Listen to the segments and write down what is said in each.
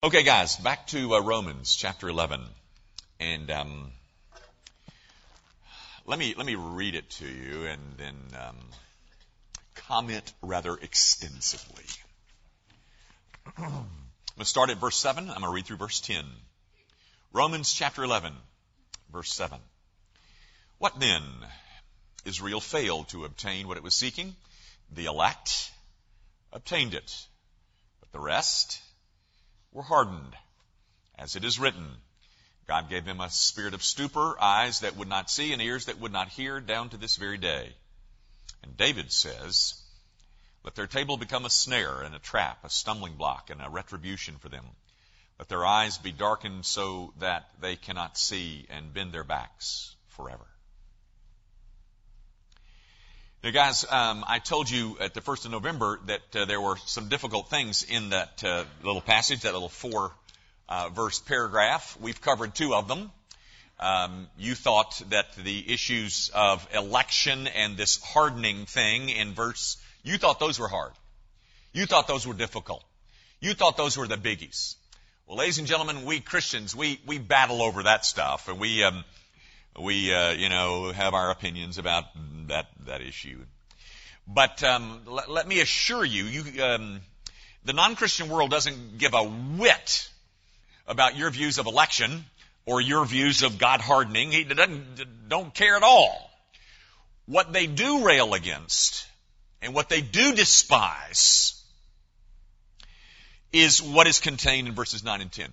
Okay, guys, back to uh, Romans chapter 11. And um, let me let me read it to you and then um, comment rather extensively. I'm going to start at verse 7. I'm going to read through verse 10. Romans chapter 11, verse 7. What then? Israel failed to obtain what it was seeking. The elect obtained it. But the rest were hardened. As it is written, God gave them a spirit of stupor, eyes that would not see and ears that would not hear down to this very day. And David says, Let their table become a snare and a trap, a stumbling block and a retribution for them. Let their eyes be darkened so that they cannot see and bend their backs forever. Now, guys, um, I told you at the first of November that uh, there were some difficult things in that uh, little passage, that little four uh, verse paragraph. We've covered two of them. Um, you thought that the issues of election and this hardening thing in verse, you thought those were hard. You thought those were difficult. You thought those were the biggies. Well, ladies and gentlemen, we Christians, we, we battle over that stuff and we, um, we, uh, you know, have our opinions about that, that issue. But um, let, let, me assure you, you um, the non-Christian world doesn't give a whit about your views of election or your views of God hardening. He doesn't, don't care at all. What they do rail against and what they do despise is what is contained in verses 9 and 10.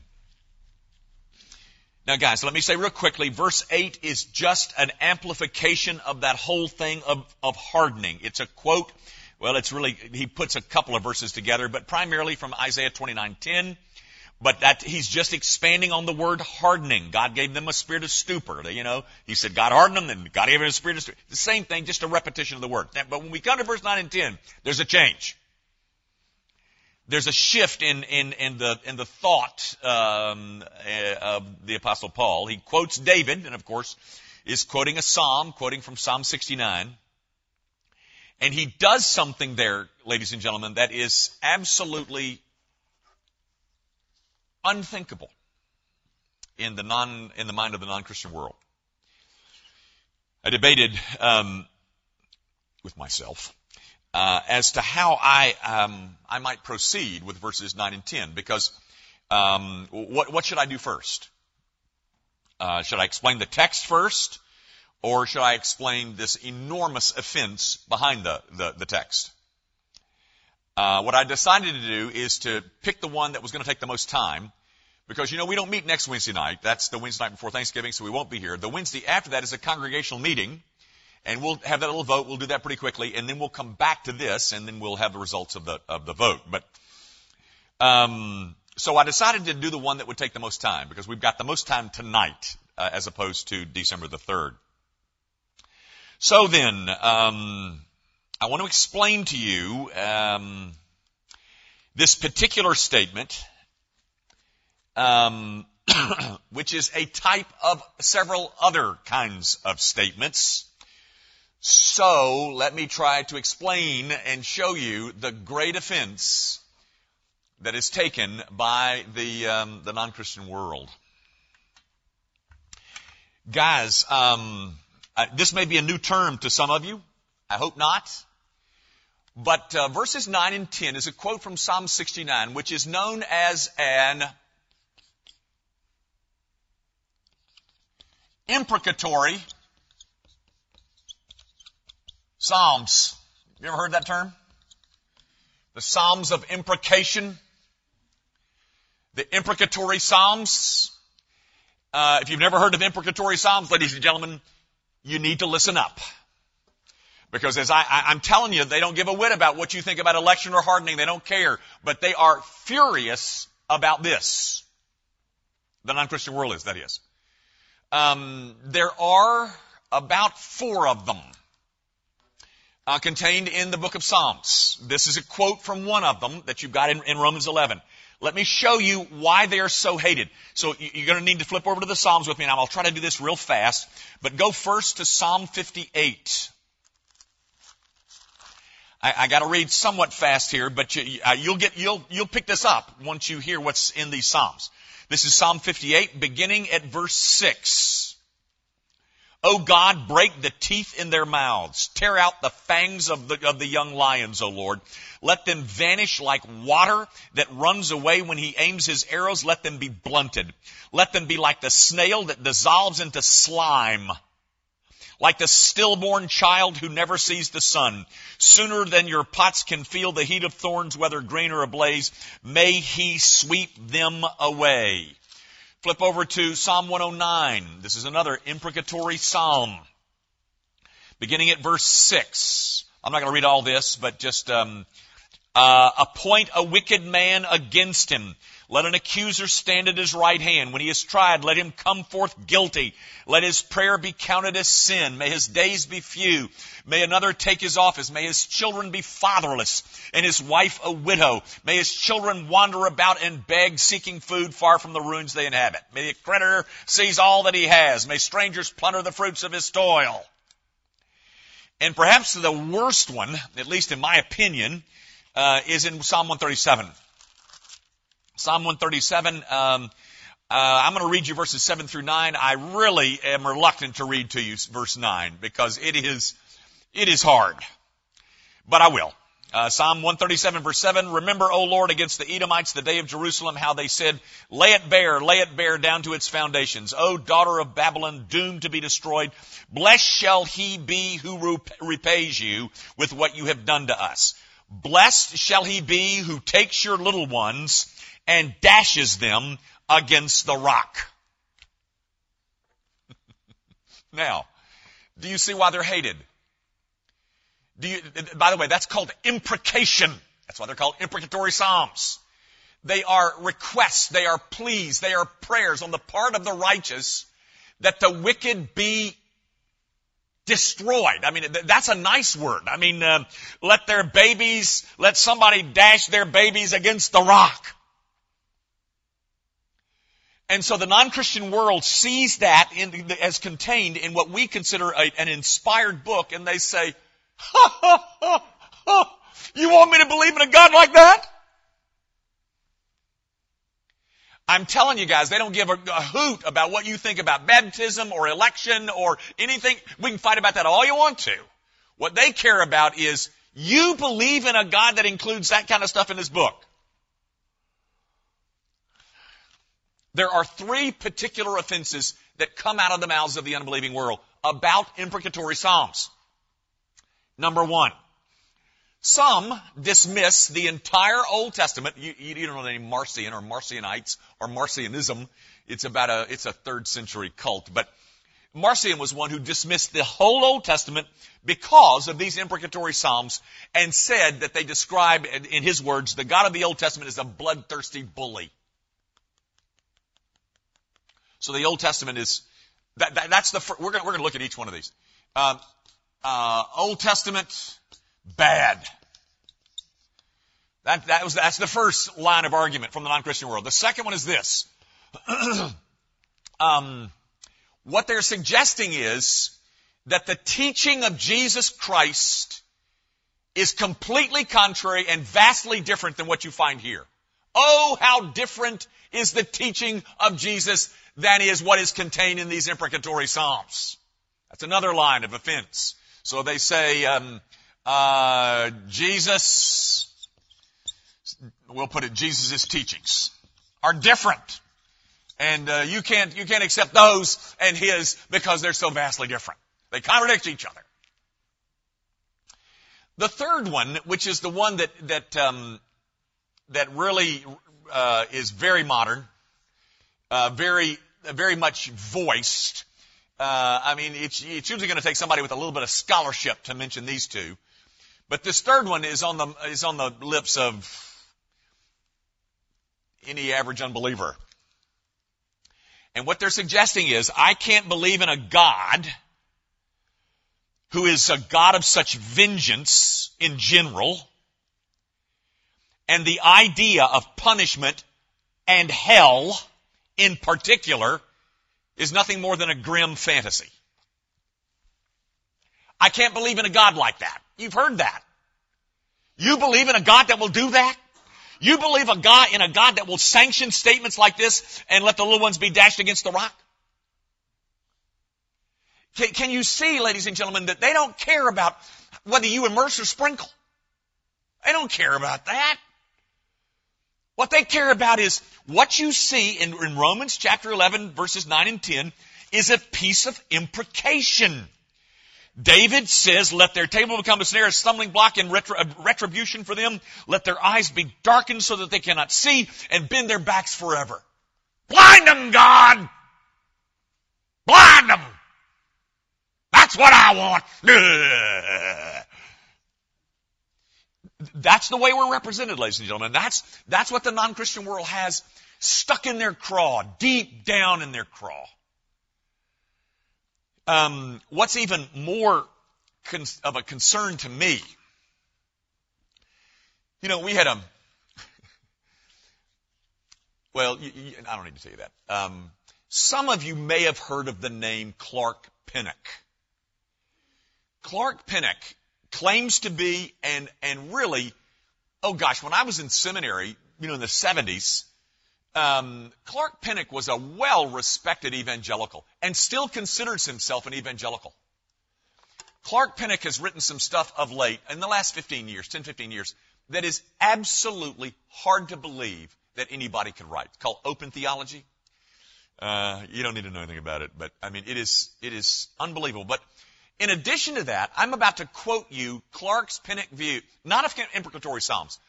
Now guys, let me say real quickly, verse 8 is just an amplification of that whole thing of, of hardening. It's a quote, well, it's really, he puts a couple of verses together, but primarily from Isaiah 29:10. But that, he's just expanding on the word hardening. God gave them a spirit of stupor. You know, he said God hardened them, and God gave them a spirit of stupor. The same thing, just a repetition of the word. But when we come to verse 9 and 10, there's a change there's a shift in, in, in the, in the thought um, uh, of the Apostle Paul. He quotes David, and of course, is quoting a psalm, quoting from Psalm 69. And he does something there, ladies and gentlemen, that is absolutely unthinkable in the non in the mind of the non-Christian world. I debated um, with myself uh, as to how I um, I might proceed with verses nine and ten. Because um, what what should I do first? Uh, should I explain the text first, or should I explain this enormous offense behind the the, the text? Uh, what I decided to do is to pick the one that was going to take the most time, because you know we don't meet next Wednesday night. That's the Wednesday night before Thanksgiving, so we won't be here. The Wednesday after that is a congregational meeting and we'll have that little vote. We'll do that pretty quickly, and then we'll come back to this, and then we'll have the results of the of the vote. But um, so I decided to do the one that would take the most time because we've got the most time tonight uh, as opposed to December the third. So then, um, I want to explain to you um, this particular statement, um, which is a type of several other kinds of statements so let me try to explain and show you the great offense that is taken by the um, the non-Christian world. Guys, um, uh, this may be a new term to some of you. I hope not. But uh, verses 9 and 10 is a quote from Psalm 69, which is known as an imprecatory Psalms. You ever heard that term? The Psalms of imprecation. The imprecatory Psalms. Uh, if you've never heard of imprecatory Psalms, ladies and gentlemen, you need to listen up. Because as I, I, am telling you, they don't give a whit about what you think about election or hardening. They don't care. But they are furious about this. The non-Christian world is, that is. Um, there are about four of them uh, contained in the book of Psalms. This is a quote from one of them that you've got in, in Romans 11. Let me show you why they are so hated. So you're going to need to flip over to the Psalms with me, and I'll try to do this real fast. But go first to Psalm 58. I, I got to read somewhat fast here, but you, uh, you'll get you'll you'll pick this up once you hear what's in these psalms. This is Psalm 58, beginning at verse six. O God, break the teeth in their mouths. Tear out the fangs of the, of the young lions, O Lord. Let them vanish like water that runs away when he aims his arrows. Let them be blunted. Let them be like the snail that dissolves into slime like the stillborn child who never sees the sun. Sooner than your pots can feel the heat of thorns, whether green or ablaze, may he sweep them away. Flip over to Psalm 109. This is another imprecatory psalm. Beginning at verse 6. I'm not going to read all this, but just um, uh, appoint a wicked man against him let an accuser stand at his right hand. When he is tried, let him come forth guilty. Let his prayer be counted as sin. May his days be few. May another take his office. May his children be fatherless and his wife a widow. May his children wander about and beg, seeking food far from the ruins they inhabit. May the creditor seize all that he has. May strangers plunder the fruits of his toil. And perhaps the worst one, at least in my opinion, uh, is in Psalm 137. Psalm 137. Um, uh, I'm going to read you verses 7 through 9. I really am reluctant to read to you verse 9 because it is, it is hard. But I will. Uh, Psalm 137 verse 7, remember, O Lord, against the Edomites the day of Jerusalem, how they said, lay it bare, lay it bare down to its foundations. O daughter of Babylon, doomed to be destroyed, blessed shall he be who repays you with what you have done to us. Blessed shall he be who takes your little ones and dashes them against the rock. now, do you see why they're hated? Do you, by the way, that's called imprecation. That's why they're called imprecatory psalms. They are requests, they are pleas, they are prayers on the part of the righteous that the wicked be destroyed. I mean, that's a nice word. I mean, uh, let their babies, let somebody dash their babies against the rock. And so the non-Christian world sees that in, as contained in what we consider a, an inspired book, and they say, ha, ha, ha, ha, you want me to believe in a God like that? I'm telling you guys, they don't give a, a, hoot about what you think about baptism or election or anything. We can fight about that all you want to. What they care about is you believe in a God that includes that kind of stuff in His book. There are three particular offenses that come out of the mouths of the unbelieving world about imprecatory psalms. Number one, some dismiss the entire Old Testament. You, you don't know any Marcion or Marcionites or Marcionism. It's about a, it's a third century cult, but Marcion was one who dismissed the whole Old Testament because of these imprecatory psalms and said that they describe, in his words, the God of the Old Testament is a bloodthirsty bully. So the Old Testament is that, that that's the we're going we're going to look at each one of these. Um, uh, Old Testament bad. That that was that's the first line of argument from the non-Christian world. The second one is this. um, what they're suggesting is that the teaching of Jesus Christ is completely contrary and vastly different than what you find here. Oh, how different is the teaching of Jesus than is what is contained in these imprecatory psalms. That's another line of offense. So they say, um, uh, Jesus, we'll put it, Jesus' teachings are different. And uh, you can't you can't accept those and his because they're so vastly different. They contradict each other. The third one, which is the one that that um, that really uh, is very modern, uh, very very much voiced. Uh, I mean, it's, it's usually going to take somebody with a little bit of scholarship to mention these two. But this third one is on the is on the lips of any average unbeliever. And what they're suggesting is, I can't believe in a God who is a God of such vengeance in general, and the idea of punishment and hell in particular is nothing more than a grim fantasy. I can't believe in a God like that. You've heard that. You believe in a God that will do that? You believe a God in a God that will sanction statements like this and let the little ones be dashed against the rock? Can, can you see, ladies and gentlemen, that they don't care about whether you immerse or sprinkle? They don't care about that. What they care about is what you see in, in Romans chapter 11 verses 9 and 10 is a piece of imprecation. David says, let their table become a snare, a stumbling block and retribution for them. Let their eyes be darkened so that they cannot see and bend their backs forever. Blind them, God! Blind them! That's what I want. That's the way we're represented, ladies and gentlemen. That's, that's what the non-Christian world has stuck in their craw, deep down in their craw. Um, what's even more con- of a concern to me, you know, we had a, well, you, you, I don't need to tell you that. Um, some of you may have heard of the name Clark Pinnock. Clark Pinnock claims to be and, and really, oh gosh, when I was in seminary, you know, in the 70s, um, Clark Pinnock was a well-respected evangelical and still considers himself an evangelical. Clark Pinnock has written some stuff of late, in the last 15 years, 10, 15 years, that is absolutely hard to believe that anybody could write. It's called Open Theology. Uh, you don't need to know anything about it, but I mean, it is, it is unbelievable. But in addition to that, I'm about to quote you Clark's Pinnock view, not of imprecatory Psalms,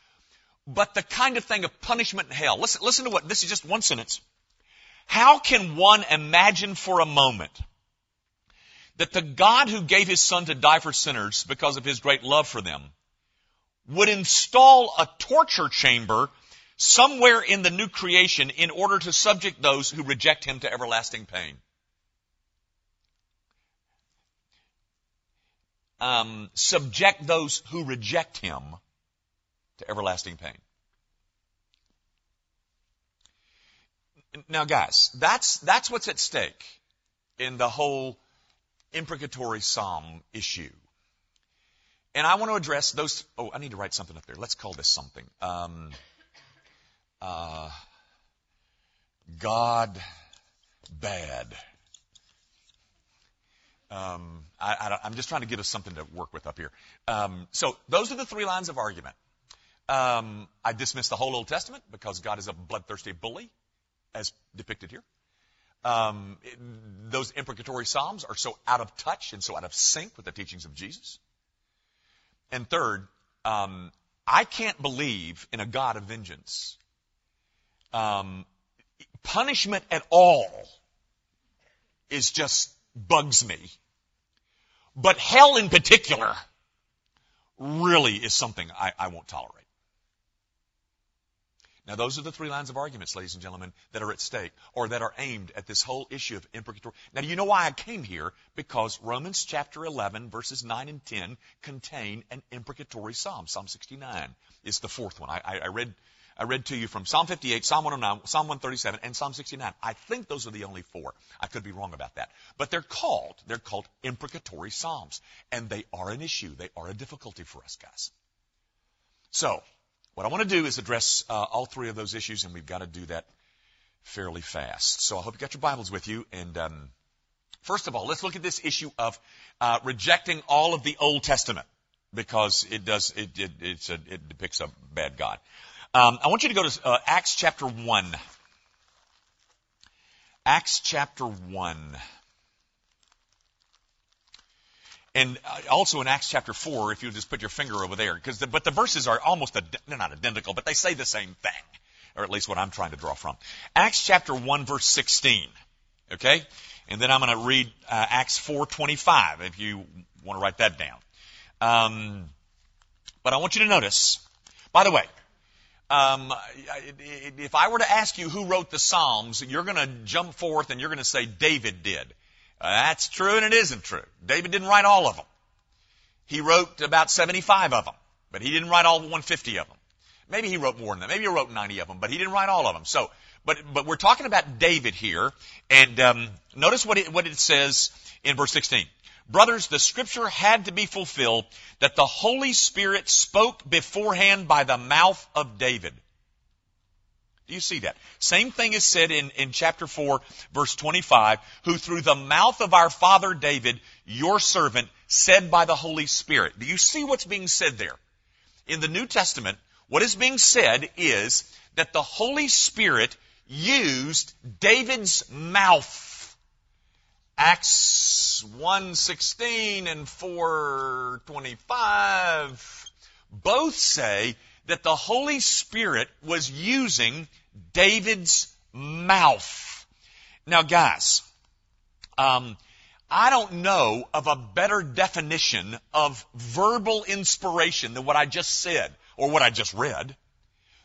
but the kind of thing of punishment in hell. Listen, listen to what, this is just one sentence. How can one imagine for a moment that the God who gave his son to die for sinners because of his great love for them would install a torture chamber somewhere in the new creation in order to subject those who reject him to everlasting pain? Um, subject those who reject him to everlasting pain. Now guys, that's, that's what's at stake in the whole imprecatory psalm issue. And I want to address those, oh, I need to write something up there. Let's call this something. Um, uh, God bad. Um, I, am just trying to give us something to work with up here. Um, so those are the three lines of argument. Um, I dismiss the whole Old Testament because God is a bloodthirsty bully, as depicted here. Um, it, those imprecatory psalms are so out of touch and so out of sync with the teachings of Jesus. And third, um, I can't believe in a God of vengeance. Um, punishment at all is just bugs me. But hell in particular really is something I, I won't tolerate. Now, those are the three lines of arguments, ladies and gentlemen, that are at stake or that are aimed at this whole issue of imprecatory. Now, do you know why I came here? Because Romans chapter 11, verses 9 and 10 contain an imprecatory psalm. Psalm 69 is the fourth one. I, I, read, I read to you from Psalm 58, Psalm 109, Psalm 137, and Psalm 69. I think those are the only four. I could be wrong about that. But they're called, they're called imprecatory psalms. And they are an issue. They are a difficulty for us, guys. So, what I want to do is address uh, all three of those issues, and we've got to do that fairly fast. So I hope you got your Bibles with you. And um, first of all, let's look at this issue of uh, rejecting all of the Old Testament because it does it it, a, it depicts a bad God. Um, I want you to go to uh, Acts chapter one. Acts chapter one. And uh, also in Acts chapter 4, if you just put your finger over there, because the, but the verses are almost, they're not identical, but they say the same thing. Or at least what I'm trying to draw from. Acts chapter 1 verse 16. Okay? And then I'm going to read uh, Acts 4:25 if you want to write that down. Um, but I want you to notice. By the way, um, if I were to ask you who wrote the Psalms, you're going to jump forth and you're going to say David did. Uh, that's true and it isn't true. David didn't write all of them. He wrote about 75 of them, but he didn't write all 150 of them. Maybe he wrote more than that. Maybe he wrote 90 of them, but he didn't write all of them. So, but but we're talking about David here, and um, notice what it, what it says in verse 16. Brothers, the scripture had to be fulfilled that the Holy Spirit spoke beforehand by the mouth of David. Do you see that? Same thing is said in, in chapter 4, verse 25, who through the mouth of our father David, your servant, said by the Holy Spirit. Do you see what's being said there? In the New Testament, what is being said is that the Holy Spirit used David's mouth. Acts 1:16 and 4:25 both say that the Holy Spirit was using David's mouth. Now guys, um, I don't know of a better definition of verbal inspiration than what I just said or what I just read.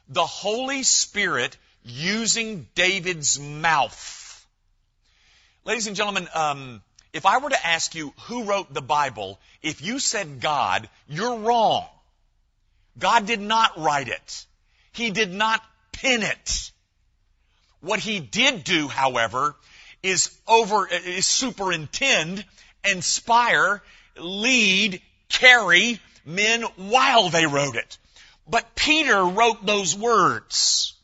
The Holy Spirit using David's mouth. Ladies and gentlemen, um, if I were to ask you who wrote the Bible, if you said God, you're wrong. God did not write it. He did not pen it. What he did do, however, is over, is superintend, inspire, lead, carry men while they wrote it. But Peter wrote those words.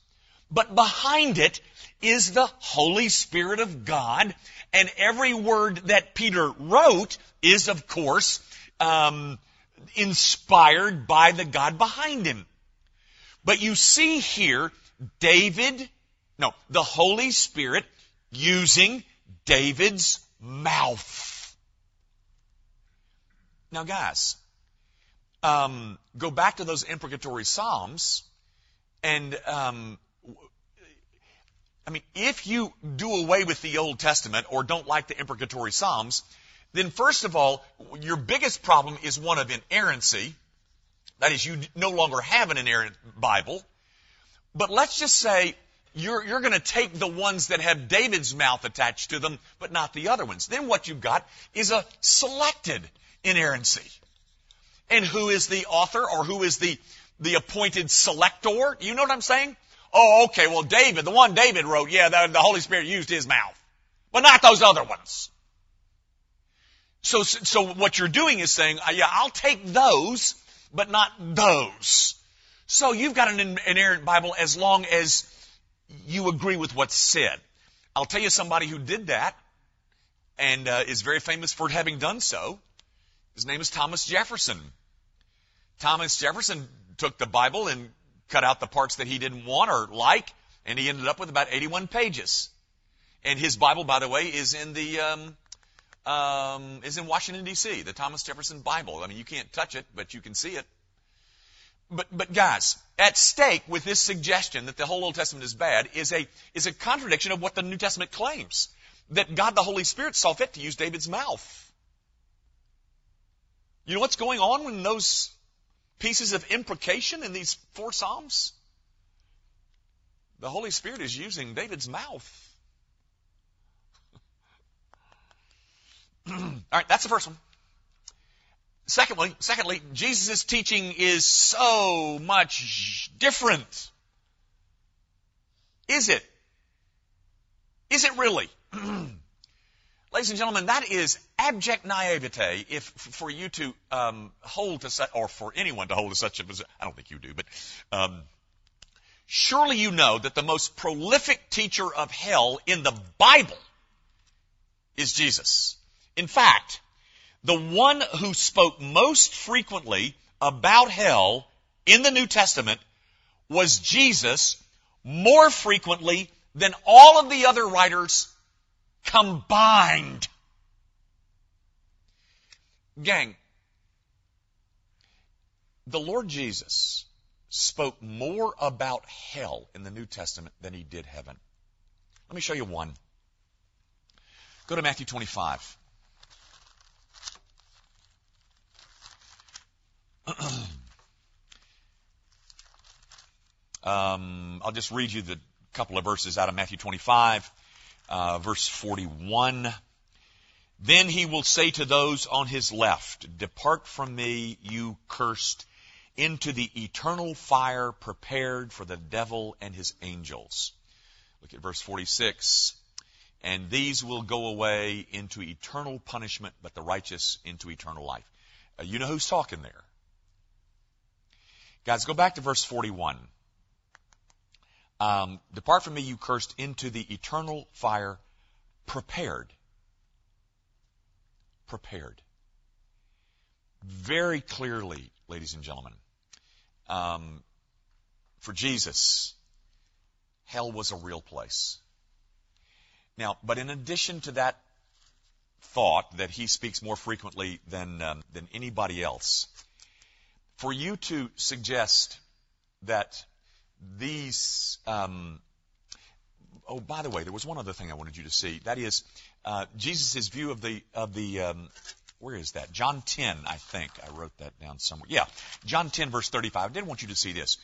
But behind it is the Holy Spirit of God, and every word that Peter wrote is, of course, um, inspired by the God behind him. But you see here, David, no, the Holy Spirit using David's mouth. Now guys, um, go back to those imprecatory Psalms and, um, I mean, if you do away with the Old Testament or don't like the imprecatory Psalms, then first of all, your biggest problem is one of inerrancy. That is, you no longer have an inerrant Bible. But let's just say you're, you're going to take the ones that have David's mouth attached to them, but not the other ones. Then what you've got is a selected inerrancy. And who is the author or who is the, the appointed selector? You know what I'm saying? Oh, okay, well David, the one David wrote, yeah, the, the Holy Spirit used his mouth. But not those other ones. So, so what you're doing is saying, uh, yeah, I'll take those, but not those. So you've got an inerrant Bible as long as you agree with what's said. I'll tell you somebody who did that and uh, is very famous for having done so. His name is Thomas Jefferson. Thomas Jefferson took the Bible and cut out the parts that he didn't want or like, and he ended up with about 81 pages. And his Bible, by the way, is in the um, um, is in Washington D.C. The Thomas Jefferson Bible. I mean, you can't touch it, but you can see it. But, but guys, at stake with this suggestion that the whole Old Testament is bad is a, is a contradiction of what the New Testament claims. That God the Holy Spirit saw fit to use David's mouth. You know what's going on when those pieces of imprecation in these four Psalms? The Holy Spirit is using David's mouth. All right, that's the first one. Secondly, secondly, Jesus' teaching is so much different. Is it? Is it really? Ladies and gentlemen, that is abject naivete if for you to um, hold to such, or for anyone to hold to such a position. I don't think you do, but um, surely you know that the most prolific teacher of hell in the Bible is Jesus. In fact, the one who spoke most frequently about hell in the New Testament was Jesus more frequently than all of the other writers combined. Gang, the Lord Jesus spoke more about hell in the New Testament than he did heaven. Let me show you one. Go to Matthew 25. um, I'll just read you the couple of verses out of Matthew 25, uh, verse 41. Then he will say to those on his left, Depart from me, you cursed, into the eternal fire prepared for the devil and his angels. Look at verse 46. and these will go away into eternal punishment, but the righteous into eternal life. Uh, you know who's talking there. Guys, go back to verse 41. Um, Depart from me, you cursed, into the eternal fire prepared. Prepared. Very clearly, ladies and gentlemen, um, for Jesus, hell was a real place. Now, but in addition to that thought that he speaks more frequently than um, than anybody else, for you to suggest that these um, oh, by the way, there was one other thing I wanted you to see. That is uh, Jesus' view of the of the um, where is that? John 10, I think. I wrote that down somewhere. Yeah, John 10, verse 35. I did want you to see this.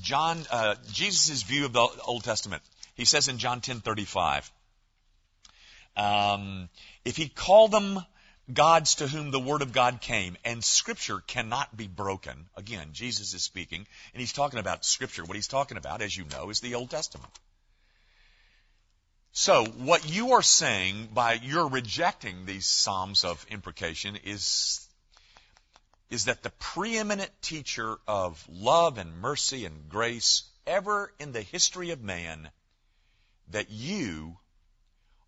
John, uh, Jesus' view of the Old Testament. He says in John 10, 35, um, if he called them gods to whom the word of God came, and scripture cannot be broken. Again, Jesus is speaking, and he's talking about scripture. What he's talking about, as you know, is the Old Testament. So, what you are saying by your rejecting these Psalms of imprecation is, is that the preeminent teacher of love and mercy and grace ever in the history of man, that you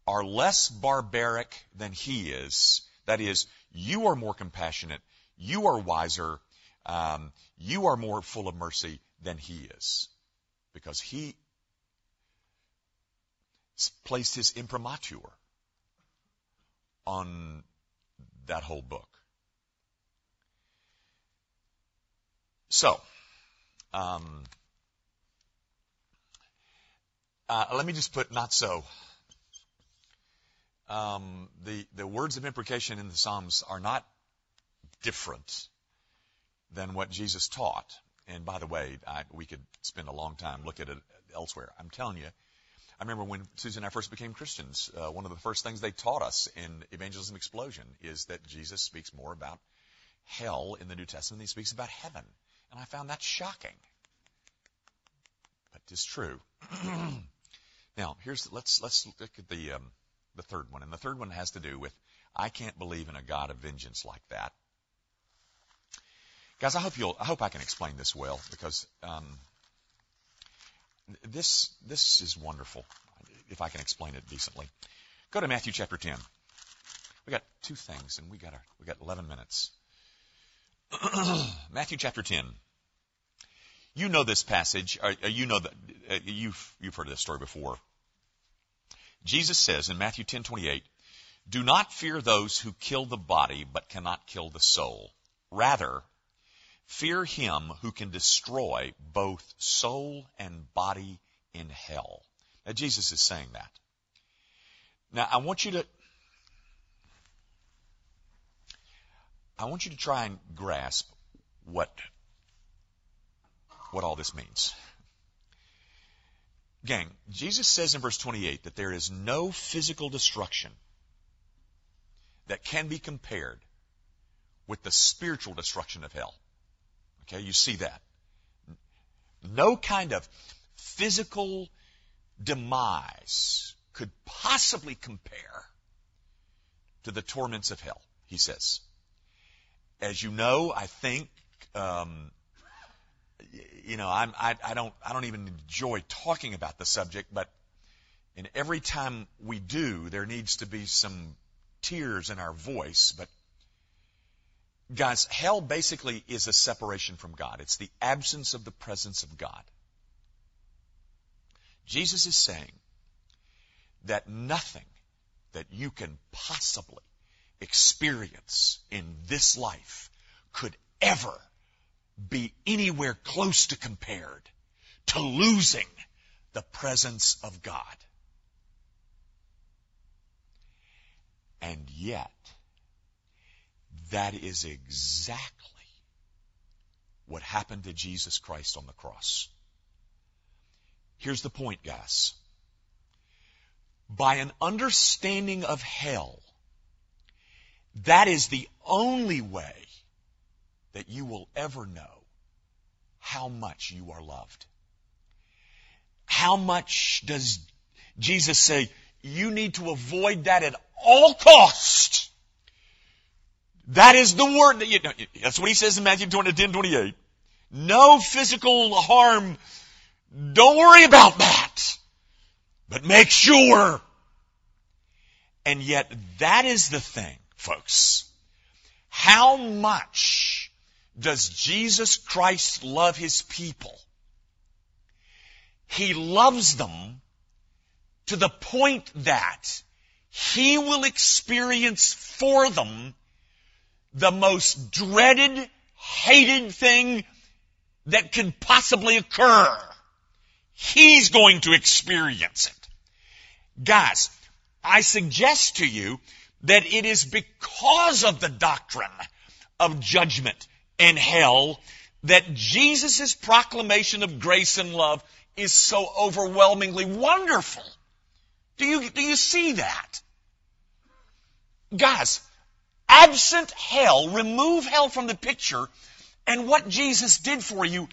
are less barbaric than he is. That is, you are more compassionate, you are wiser, um, you are more full of mercy than he is. Because he placed his imprimatur on that whole book. So, um, uh, let me just put not so. Um, the the words of imprecation in the Psalms are not different than what Jesus taught. And by the way, I, we could spend a long time looking at it elsewhere. I'm telling you, I remember when Susan and I first became Christians, uh, one of the first things they taught us in Evangelism Explosion is that Jesus speaks more about hell in the New Testament than he speaks about heaven. And I found that shocking. But it's true. now, here's let's let's look at the um, the third one, and the third one has to do with I can't believe in a God of vengeance like that. Guys, I hope you'll I hope I can explain this well because um, this, this is wonderful, if I can explain it decently. Go to Matthew chapter 10. We got two things, and we got, our, we got 11 minutes. Matthew chapter 10. You know this passage. You know that uh, you've you've heard this story before. Jesus says in Matthew 10:28, "Do not fear those who kill the body but cannot kill the soul. Rather, Fear him who can destroy both soul and body in hell. Now, Jesus is saying that. Now, I want you to. I want you to try and grasp what, what all this means. Gang, Jesus says in verse 28 that there is no physical destruction that can be compared with the spiritual destruction of hell. Okay, you see that. No kind of physical demise could possibly compare to the torments of hell, he says. As you know, I think, um, you know, I'm, I, I don't, I don't even enjoy talking about the subject, but and every time we do, there needs to be some tears in our voice, but Guys, hell basically is a separation from God. It's the absence of the presence of God. Jesus is saying that nothing that you can possibly experience in this life could ever be anywhere close to compared to losing the presence of God. And yet, that is exactly what happened to Jesus Christ on the cross. Here's the point, guys. By an understanding of hell, that is the only way that you will ever know how much you are loved. How much does Jesus say, you need to avoid that at all cost. That is the word that you that's what he says in Matthew 20, 10, 28. No physical harm. Don't worry about that. But make sure. And yet that is the thing, folks. How much does Jesus Christ love his people? He loves them to the point that he will experience for them the most dreaded, hated thing that can possibly occur. He's going to experience it. Guys, I suggest to you that it is because of the doctrine of judgment and hell that Jesus' proclamation of grace and love is so overwhelmingly wonderful. Do you, do you see that? Guys, absent hell, remove hell from the picture, and what Jesus did for you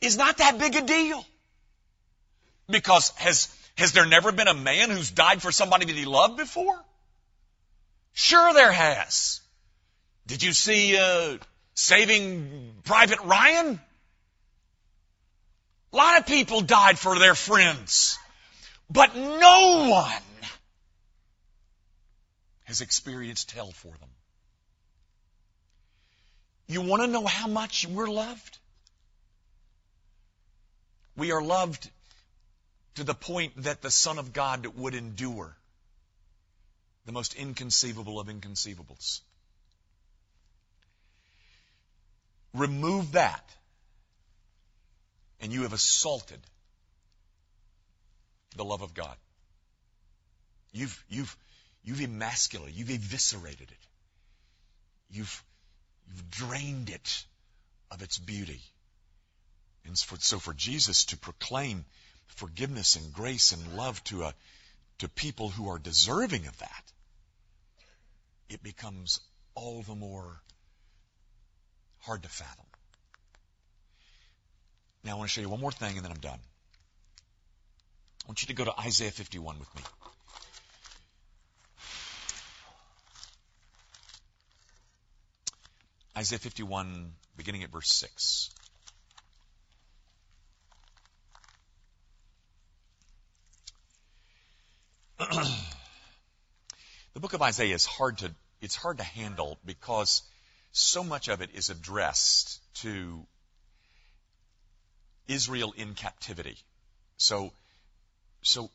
is not that big a deal. Because has, has there never been a man who's died for somebody that he loved before? Sure there has. Did you see, uh, Saving Private Ryan? A lot of people died for their friends. But no one has experienced hell for them. You want to know how much we're loved? We are loved to the point that the Son of God would endure the most inconceivable of inconceivables. Remove that, and you have assaulted the love of God. You've, you've, you've emasculated, you've eviscerated it. You've, you've drained it of its beauty. And for, so for Jesus to proclaim forgiveness and grace and love to a, to people who are deserving of that, it becomes all the more hard to fathom. Now I want to show you one more thing and then I'm done. I want you to go to Isaiah 51 with me. Isaiah 51, beginning at verse 6. the book of Isaiah is hard to it's hard to handle because so much of it is addressed to Israel in captivity. So so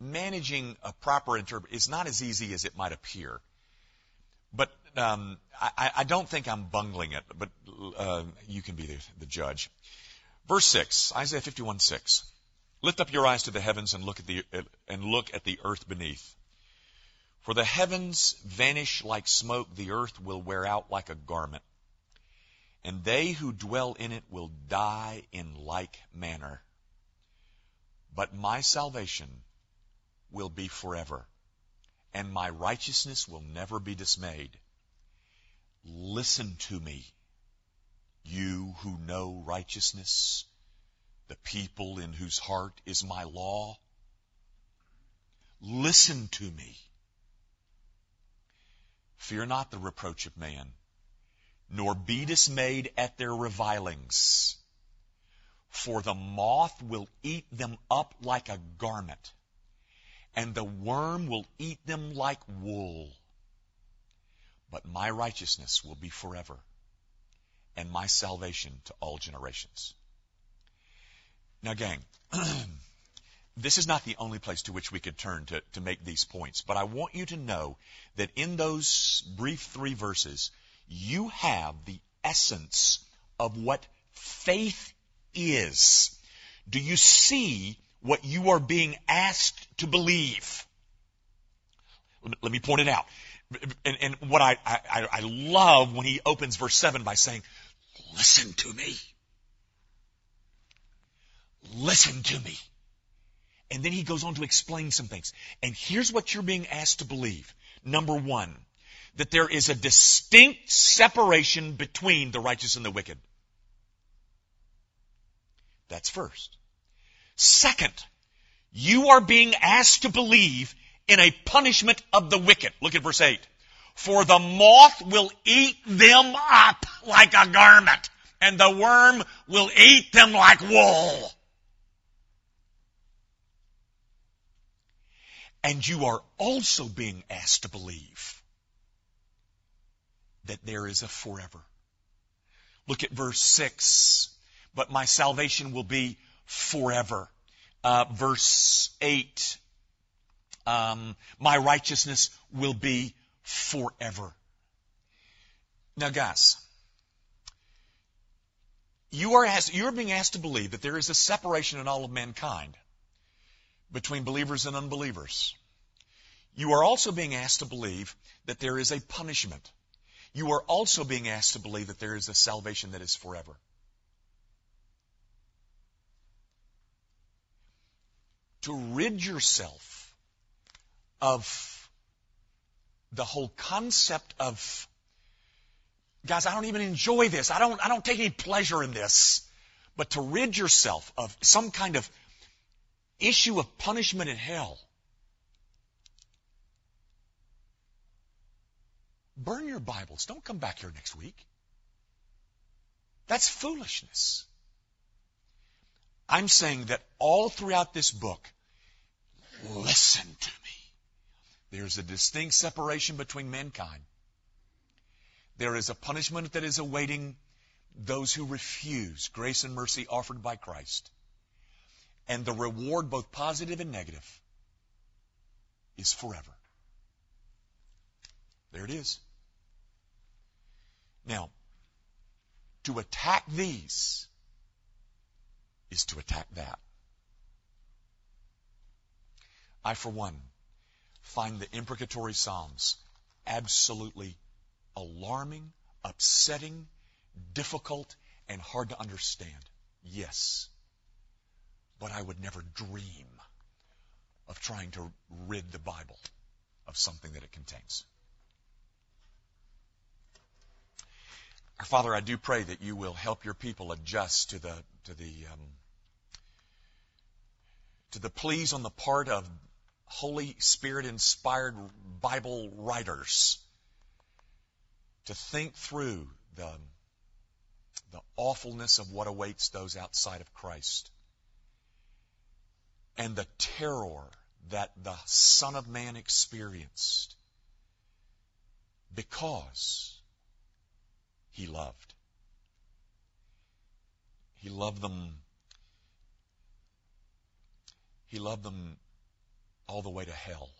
managing a proper interpret is not as easy as it might appear. But um, I, I, don't think I'm bungling it, but uh, you can be the, the judge. Verse six, Isaiah 51, 6. Lift up your eyes to the heavens and look at the and look at the earth beneath. For the heavens vanish like smoke, the earth will wear out like a garment, and they who dwell in it will die in like manner. But my salvation will be forever, and my righteousness will never be dismayed. Listen to me, you who know righteousness, the people in whose heart is my law. Listen to me. Fear not the reproach of man, nor be dismayed at their revilings for the moth will eat them up like a garment, and the worm will eat them like wool. But my righteousness will be forever, and my salvation to all generations. Now, gang, this is not the only place to which we could turn to, to make these points, but I want you to know that in those brief three verses, you have the essence of what faith is. Do you see what you are being asked to believe? Let me point it out. And, and what I, I, I love when he opens verse 7 by saying, listen to me. Listen to me. And then he goes on to explain some things. And here's what you're being asked to believe. Number one, that there is a distinct separation between the righteous and the wicked. That's first. Second, You are being asked to believe in a punishment of the wicked. Look at verse 8. For the moth will eat them up like a garment, and the worm will eat them like wool. And you are also being asked to believe that there is a forever. Look at verse 6. But my salvation will be forever. Uh, verse 8. Um, my righteousness will be forever. Now, guys, you are asked, you are being asked to believe that there is a separation in all of mankind between believers and unbelievers. You are also being asked to believe that there is a punishment. You are also being asked to believe that there is a salvation that is forever. To rid yourself of the whole concept of guys, I don't even enjoy this. I don't I don't take any pleasure in this. But to rid yourself of some kind of issue of punishment in hell. Burn your Bibles. Don't come back here next week. That's foolishness. I'm saying that all throughout this book, listen to me. There's a distinct separation between mankind. There is a punishment that is awaiting those who refuse grace and mercy offered by Christ. And the reward, both positive and negative, is forever. There it is. Now, to attack these is to attack that. I, for one, find the imprecatory Psalms absolutely alarming, upsetting, difficult, and hard to understand. Yes. But I would never dream of trying to rid the Bible of something that it contains. Our Father, I do pray that you will help your people adjust to the to the um, to the pleas on the part of Holy Spirit inspired Bible writers to think through the the awfulness of what awaits those outside of Christ and the terror that the Son of Man experienced because he loved. He loved them. He loved them all the way to hell.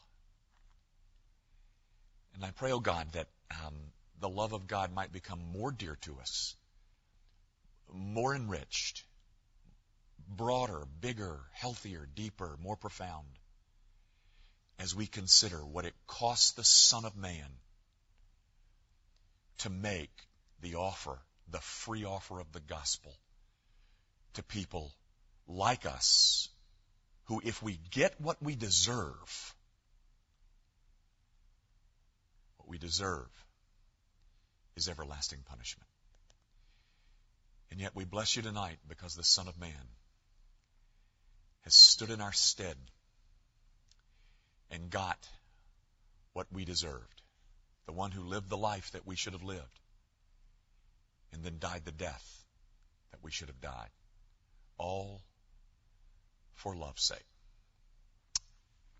And I pray, oh God, that um, the love of God might become more dear to us, more enriched, broader, bigger, healthier, deeper, more profound, as we consider what it costs the Son of Man to make the offer, the free offer of the gospel to people like us who, if we get what we deserve, what we deserve is everlasting punishment. And yet we bless you tonight because the Son of Man has stood in our stead and got what we deserved. The one who lived the life that we should have lived and then died the death that we should have died. All for love's sake.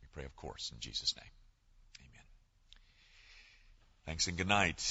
We pray, of course, in Jesus' name. Amen. Thanks and good night.